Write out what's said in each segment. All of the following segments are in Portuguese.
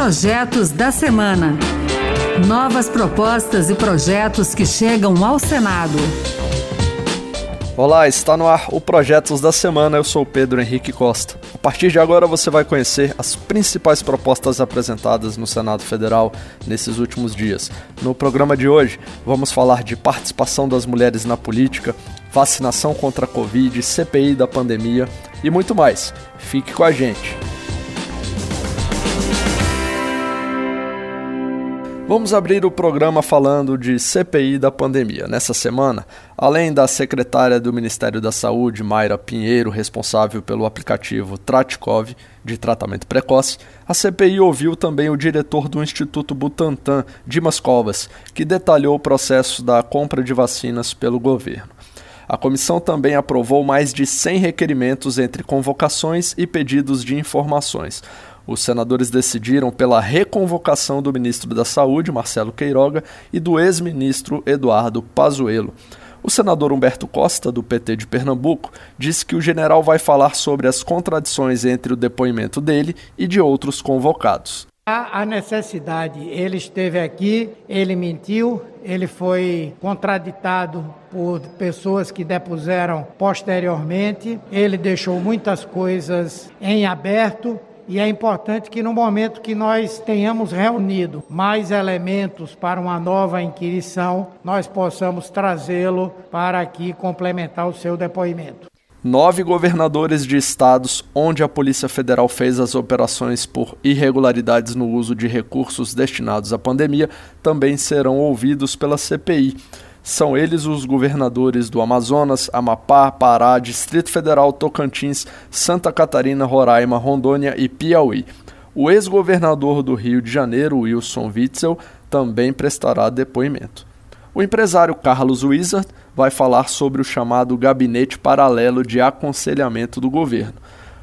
Projetos da Semana. Novas propostas e projetos que chegam ao Senado. Olá, está no ar o Projetos da Semana. Eu sou Pedro Henrique Costa. A partir de agora você vai conhecer as principais propostas apresentadas no Senado Federal nesses últimos dias. No programa de hoje, vamos falar de participação das mulheres na política, vacinação contra a Covid, CPI da pandemia e muito mais. Fique com a gente. Vamos abrir o programa falando de CPI da pandemia. Nessa semana, além da secretária do Ministério da Saúde, Mayra Pinheiro, responsável pelo aplicativo Tratkov, de tratamento precoce, a CPI ouviu também o diretor do Instituto Butantan, Dimas Covas, que detalhou o processo da compra de vacinas pelo governo. A comissão também aprovou mais de 100 requerimentos entre convocações e pedidos de informações. Os senadores decidiram pela reconvocação do ministro da Saúde, Marcelo Queiroga, e do ex-ministro Eduardo Pazuello. O senador Humberto Costa, do PT de Pernambuco, disse que o general vai falar sobre as contradições entre o depoimento dele e de outros convocados. Há a necessidade, ele esteve aqui, ele mentiu, ele foi contraditado por pessoas que depuseram posteriormente, ele deixou muitas coisas em aberto e é importante que no momento que nós tenhamos reunido mais elementos para uma nova inquirição, nós possamos trazê-lo para aqui complementar o seu depoimento. Nove governadores de estados onde a Polícia Federal fez as operações por irregularidades no uso de recursos destinados à pandemia também serão ouvidos pela CPI. São eles os governadores do Amazonas, Amapá, Pará, Distrito Federal, Tocantins, Santa Catarina, Roraima, Rondônia e Piauí. O ex-governador do Rio de Janeiro, Wilson Witzel, também prestará depoimento. O empresário Carlos Wizard vai falar sobre o chamado Gabinete Paralelo de Aconselhamento do Governo.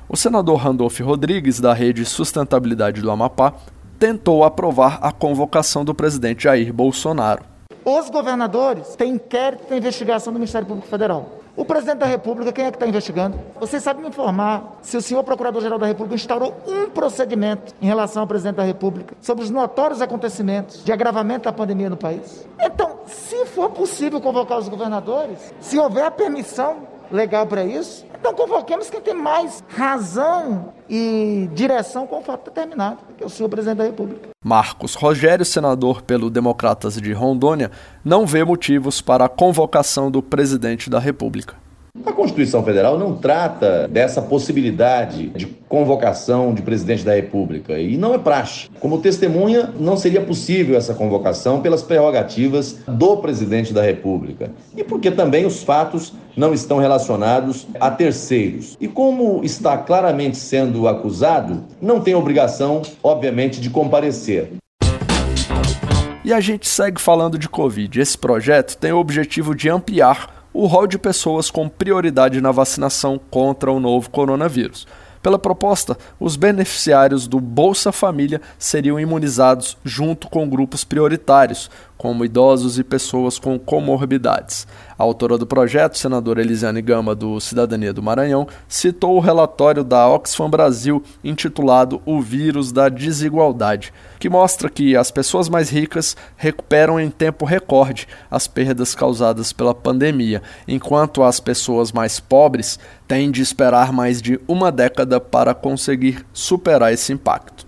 O senador Randolph Rodrigues, da Rede Sustentabilidade do Amapá, tentou aprovar a convocação do presidente Jair Bolsonaro. Os governadores têm inquérito, têm investigação do Ministério Público Federal. O presidente da República, quem é que está investigando? Você sabe me informar se o senhor Procurador-Geral da República instaurou um procedimento em relação ao presidente da República sobre os notórios acontecimentos de agravamento da pandemia no país? Então, se for possível convocar os governadores, se houver a permissão legal para isso, então convoquemos quem tem mais razão e direção com o fato determinado, que é o senhor presidente da República. Marcos Rogério, senador pelo Democratas de Rondônia, não vê motivos para a convocação do presidente da República. A Constituição Federal não trata dessa possibilidade de convocação de presidente da República e não é praxe. Como testemunha, não seria possível essa convocação pelas prerrogativas do presidente da República e porque também os fatos não estão relacionados a terceiros. E como está claramente sendo acusado, não tem obrigação, obviamente, de comparecer. E a gente segue falando de Covid. Esse projeto tem o objetivo de ampliar o rol de pessoas com prioridade na vacinação contra o novo coronavírus. Pela proposta, os beneficiários do Bolsa Família seriam imunizados junto com grupos prioritários, como idosos e pessoas com comorbidades. A autora do projeto, senadora Elisiane Gama, do Cidadania do Maranhão, citou o relatório da Oxfam Brasil intitulado O Vírus da Desigualdade, que mostra que as pessoas mais ricas recuperam em tempo recorde as perdas causadas pela pandemia, enquanto as pessoas mais pobres têm de esperar mais de uma década para conseguir superar esse impacto.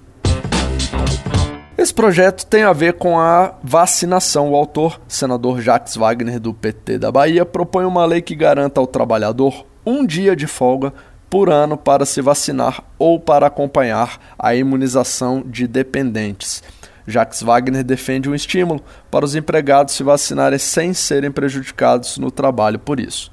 Esse projeto tem a ver com a vacinação. O autor, senador Jacques Wagner, do PT da Bahia, propõe uma lei que garanta ao trabalhador um dia de folga por ano para se vacinar ou para acompanhar a imunização de dependentes. Jacques Wagner defende um estímulo para os empregados se vacinarem sem serem prejudicados no trabalho por isso.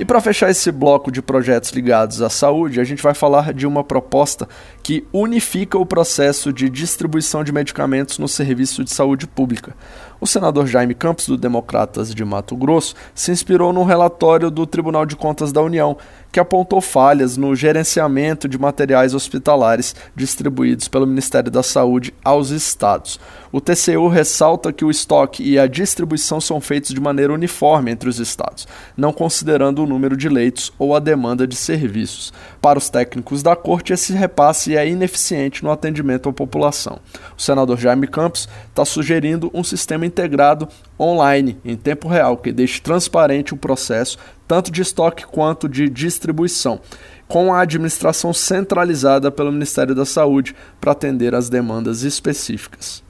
E para fechar esse bloco de projetos ligados à saúde, a gente vai falar de uma proposta que unifica o processo de distribuição de medicamentos no serviço de saúde pública. O senador Jaime Campos, do Democratas de Mato Grosso, se inspirou num relatório do Tribunal de Contas da União, que apontou falhas no gerenciamento de materiais hospitalares distribuídos pelo Ministério da Saúde aos estados. O TCU ressalta que o estoque e a distribuição são feitos de maneira uniforme entre os estados, não considerando o número de leitos ou a demanda de serviços. Para os técnicos da corte, esse repasse é ineficiente no atendimento à população. O senador Jaime Campos está sugerindo um sistema integrado online, em tempo real, que deixe transparente o processo tanto de estoque quanto de distribuição, com a administração centralizada pelo Ministério da Saúde para atender às demandas específicas.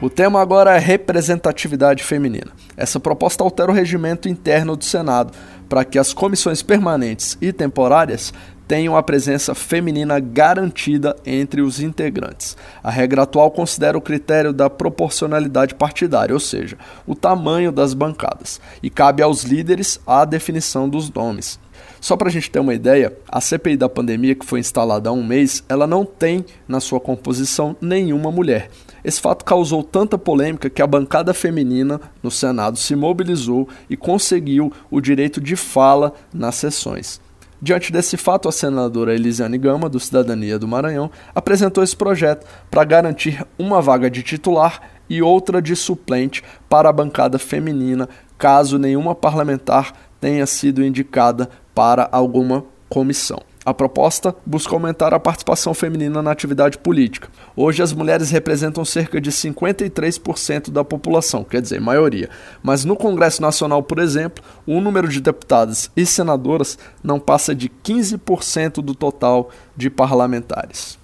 O tema agora é representatividade feminina. Essa proposta altera o regimento interno do Senado para que as comissões permanentes e temporárias tenham a presença feminina garantida entre os integrantes. A regra atual considera o critério da proporcionalidade partidária, ou seja, o tamanho das bancadas, e cabe aos líderes a definição dos nomes. Só para a gente ter uma ideia, a CPI da pandemia, que foi instalada há um mês, ela não tem na sua composição nenhuma mulher. Esse fato causou tanta polêmica que a bancada feminina no Senado se mobilizou e conseguiu o direito de fala nas sessões. Diante desse fato, a senadora Elisiane Gama, do Cidadania do Maranhão, apresentou esse projeto para garantir uma vaga de titular e outra de suplente para a bancada feminina, caso nenhuma parlamentar tenha sido indicada para alguma comissão. A proposta busca aumentar a participação feminina na atividade política. Hoje, as mulheres representam cerca de 53% da população, quer dizer, maioria. Mas no Congresso Nacional, por exemplo, o número de deputadas e senadoras não passa de 15% do total de parlamentares.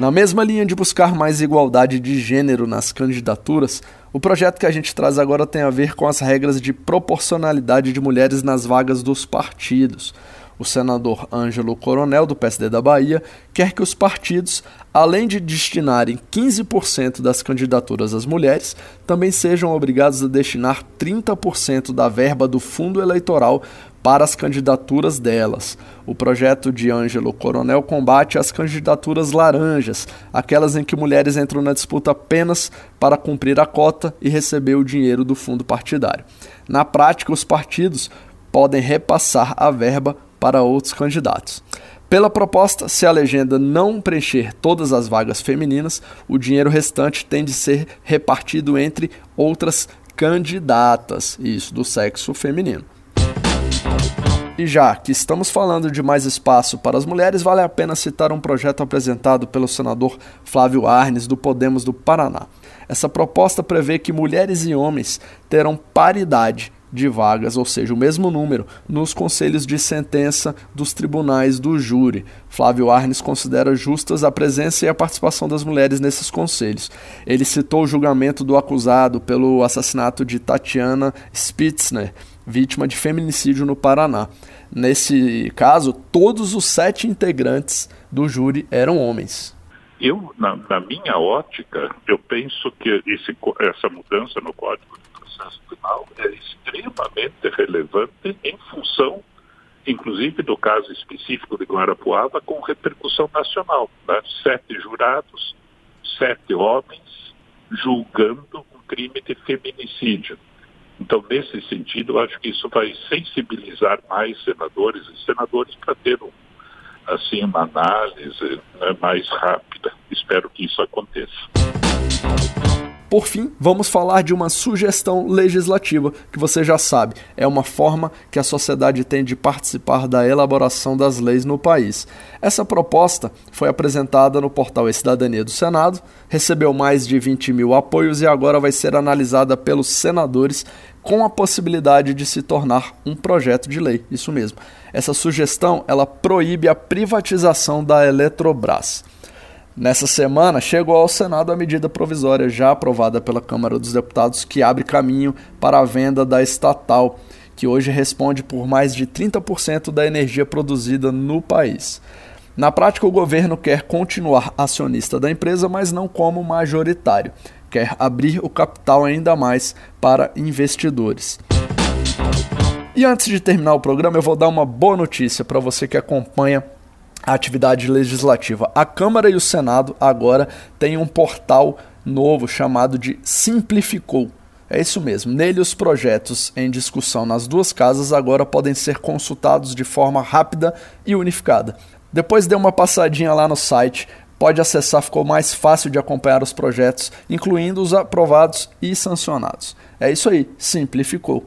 Na mesma linha de buscar mais igualdade de gênero nas candidaturas, o projeto que a gente traz agora tem a ver com as regras de proporcionalidade de mulheres nas vagas dos partidos. O senador Ângelo Coronel, do PSD da Bahia, quer que os partidos, além de destinarem 15% das candidaturas às mulheres, também sejam obrigados a destinar 30% da verba do fundo eleitoral para as candidaturas delas. O projeto de Ângelo Coronel combate as candidaturas laranjas, aquelas em que mulheres entram na disputa apenas para cumprir a cota e receber o dinheiro do fundo partidário. Na prática, os partidos podem repassar a verba para outros candidatos. Pela proposta, se a legenda não preencher todas as vagas femininas, o dinheiro restante tem de ser repartido entre outras candidatas, isso do sexo feminino. E já que estamos falando de mais espaço para as mulheres, vale a pena citar um projeto apresentado pelo senador Flávio Arnes, do Podemos do Paraná. Essa proposta prevê que mulheres e homens terão paridade de vagas, ou seja, o mesmo número, nos conselhos de sentença dos tribunais do júri. Flávio Arnes considera justas a presença e a participação das mulheres nesses conselhos. Ele citou o julgamento do acusado pelo assassinato de Tatiana Spitzner, vítima de feminicídio no Paraná. Nesse caso, todos os sete integrantes do júri eram homens. Eu, na, na minha ótica, eu penso que esse, essa mudança no Código é extremamente relevante em função, inclusive do caso específico de Guarapuava, com repercussão nacional. Né? Sete jurados, sete homens julgando um crime de feminicídio. Então, nesse sentido, eu acho que isso vai sensibilizar mais senadores e senadores para ter um, assim, uma análise né, mais rápida. Espero que isso aconteça. Por fim, vamos falar de uma sugestão legislativa, que você já sabe, é uma forma que a sociedade tem de participar da elaboração das leis no país. Essa proposta foi apresentada no portal Cidadania do Senado, recebeu mais de 20 mil apoios e agora vai ser analisada pelos senadores com a possibilidade de se tornar um projeto de lei. Isso mesmo. Essa sugestão ela proíbe a privatização da Eletrobras. Nessa semana, chegou ao Senado a medida provisória já aprovada pela Câmara dos Deputados que abre caminho para a venda da estatal, que hoje responde por mais de 30% da energia produzida no país. Na prática, o governo quer continuar acionista da empresa, mas não como majoritário. Quer abrir o capital ainda mais para investidores. E antes de terminar o programa, eu vou dar uma boa notícia para você que acompanha a atividade legislativa. A Câmara e o Senado agora têm um portal novo chamado de Simplificou. É isso mesmo. Nele, os projetos em discussão nas duas casas agora podem ser consultados de forma rápida e unificada. Depois dê uma passadinha lá no site, pode acessar, ficou mais fácil de acompanhar os projetos, incluindo os aprovados e sancionados. É isso aí, simplificou.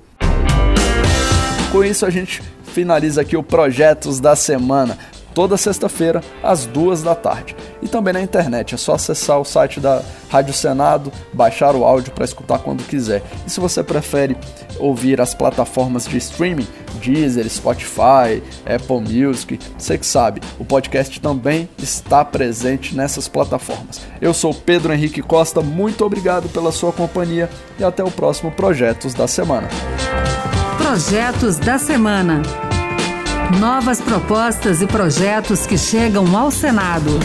Com isso, a gente finaliza aqui o Projetos da Semana toda sexta-feira, às duas da tarde. E também na internet, é só acessar o site da Rádio Senado, baixar o áudio para escutar quando quiser. E se você prefere ouvir as plataformas de streaming, Deezer, Spotify, Apple Music, você que sabe, o podcast também está presente nessas plataformas. Eu sou Pedro Henrique Costa, muito obrigado pela sua companhia e até o próximo Projetos da Semana. Projetos da Semana. Novas propostas e projetos que chegam ao Senado.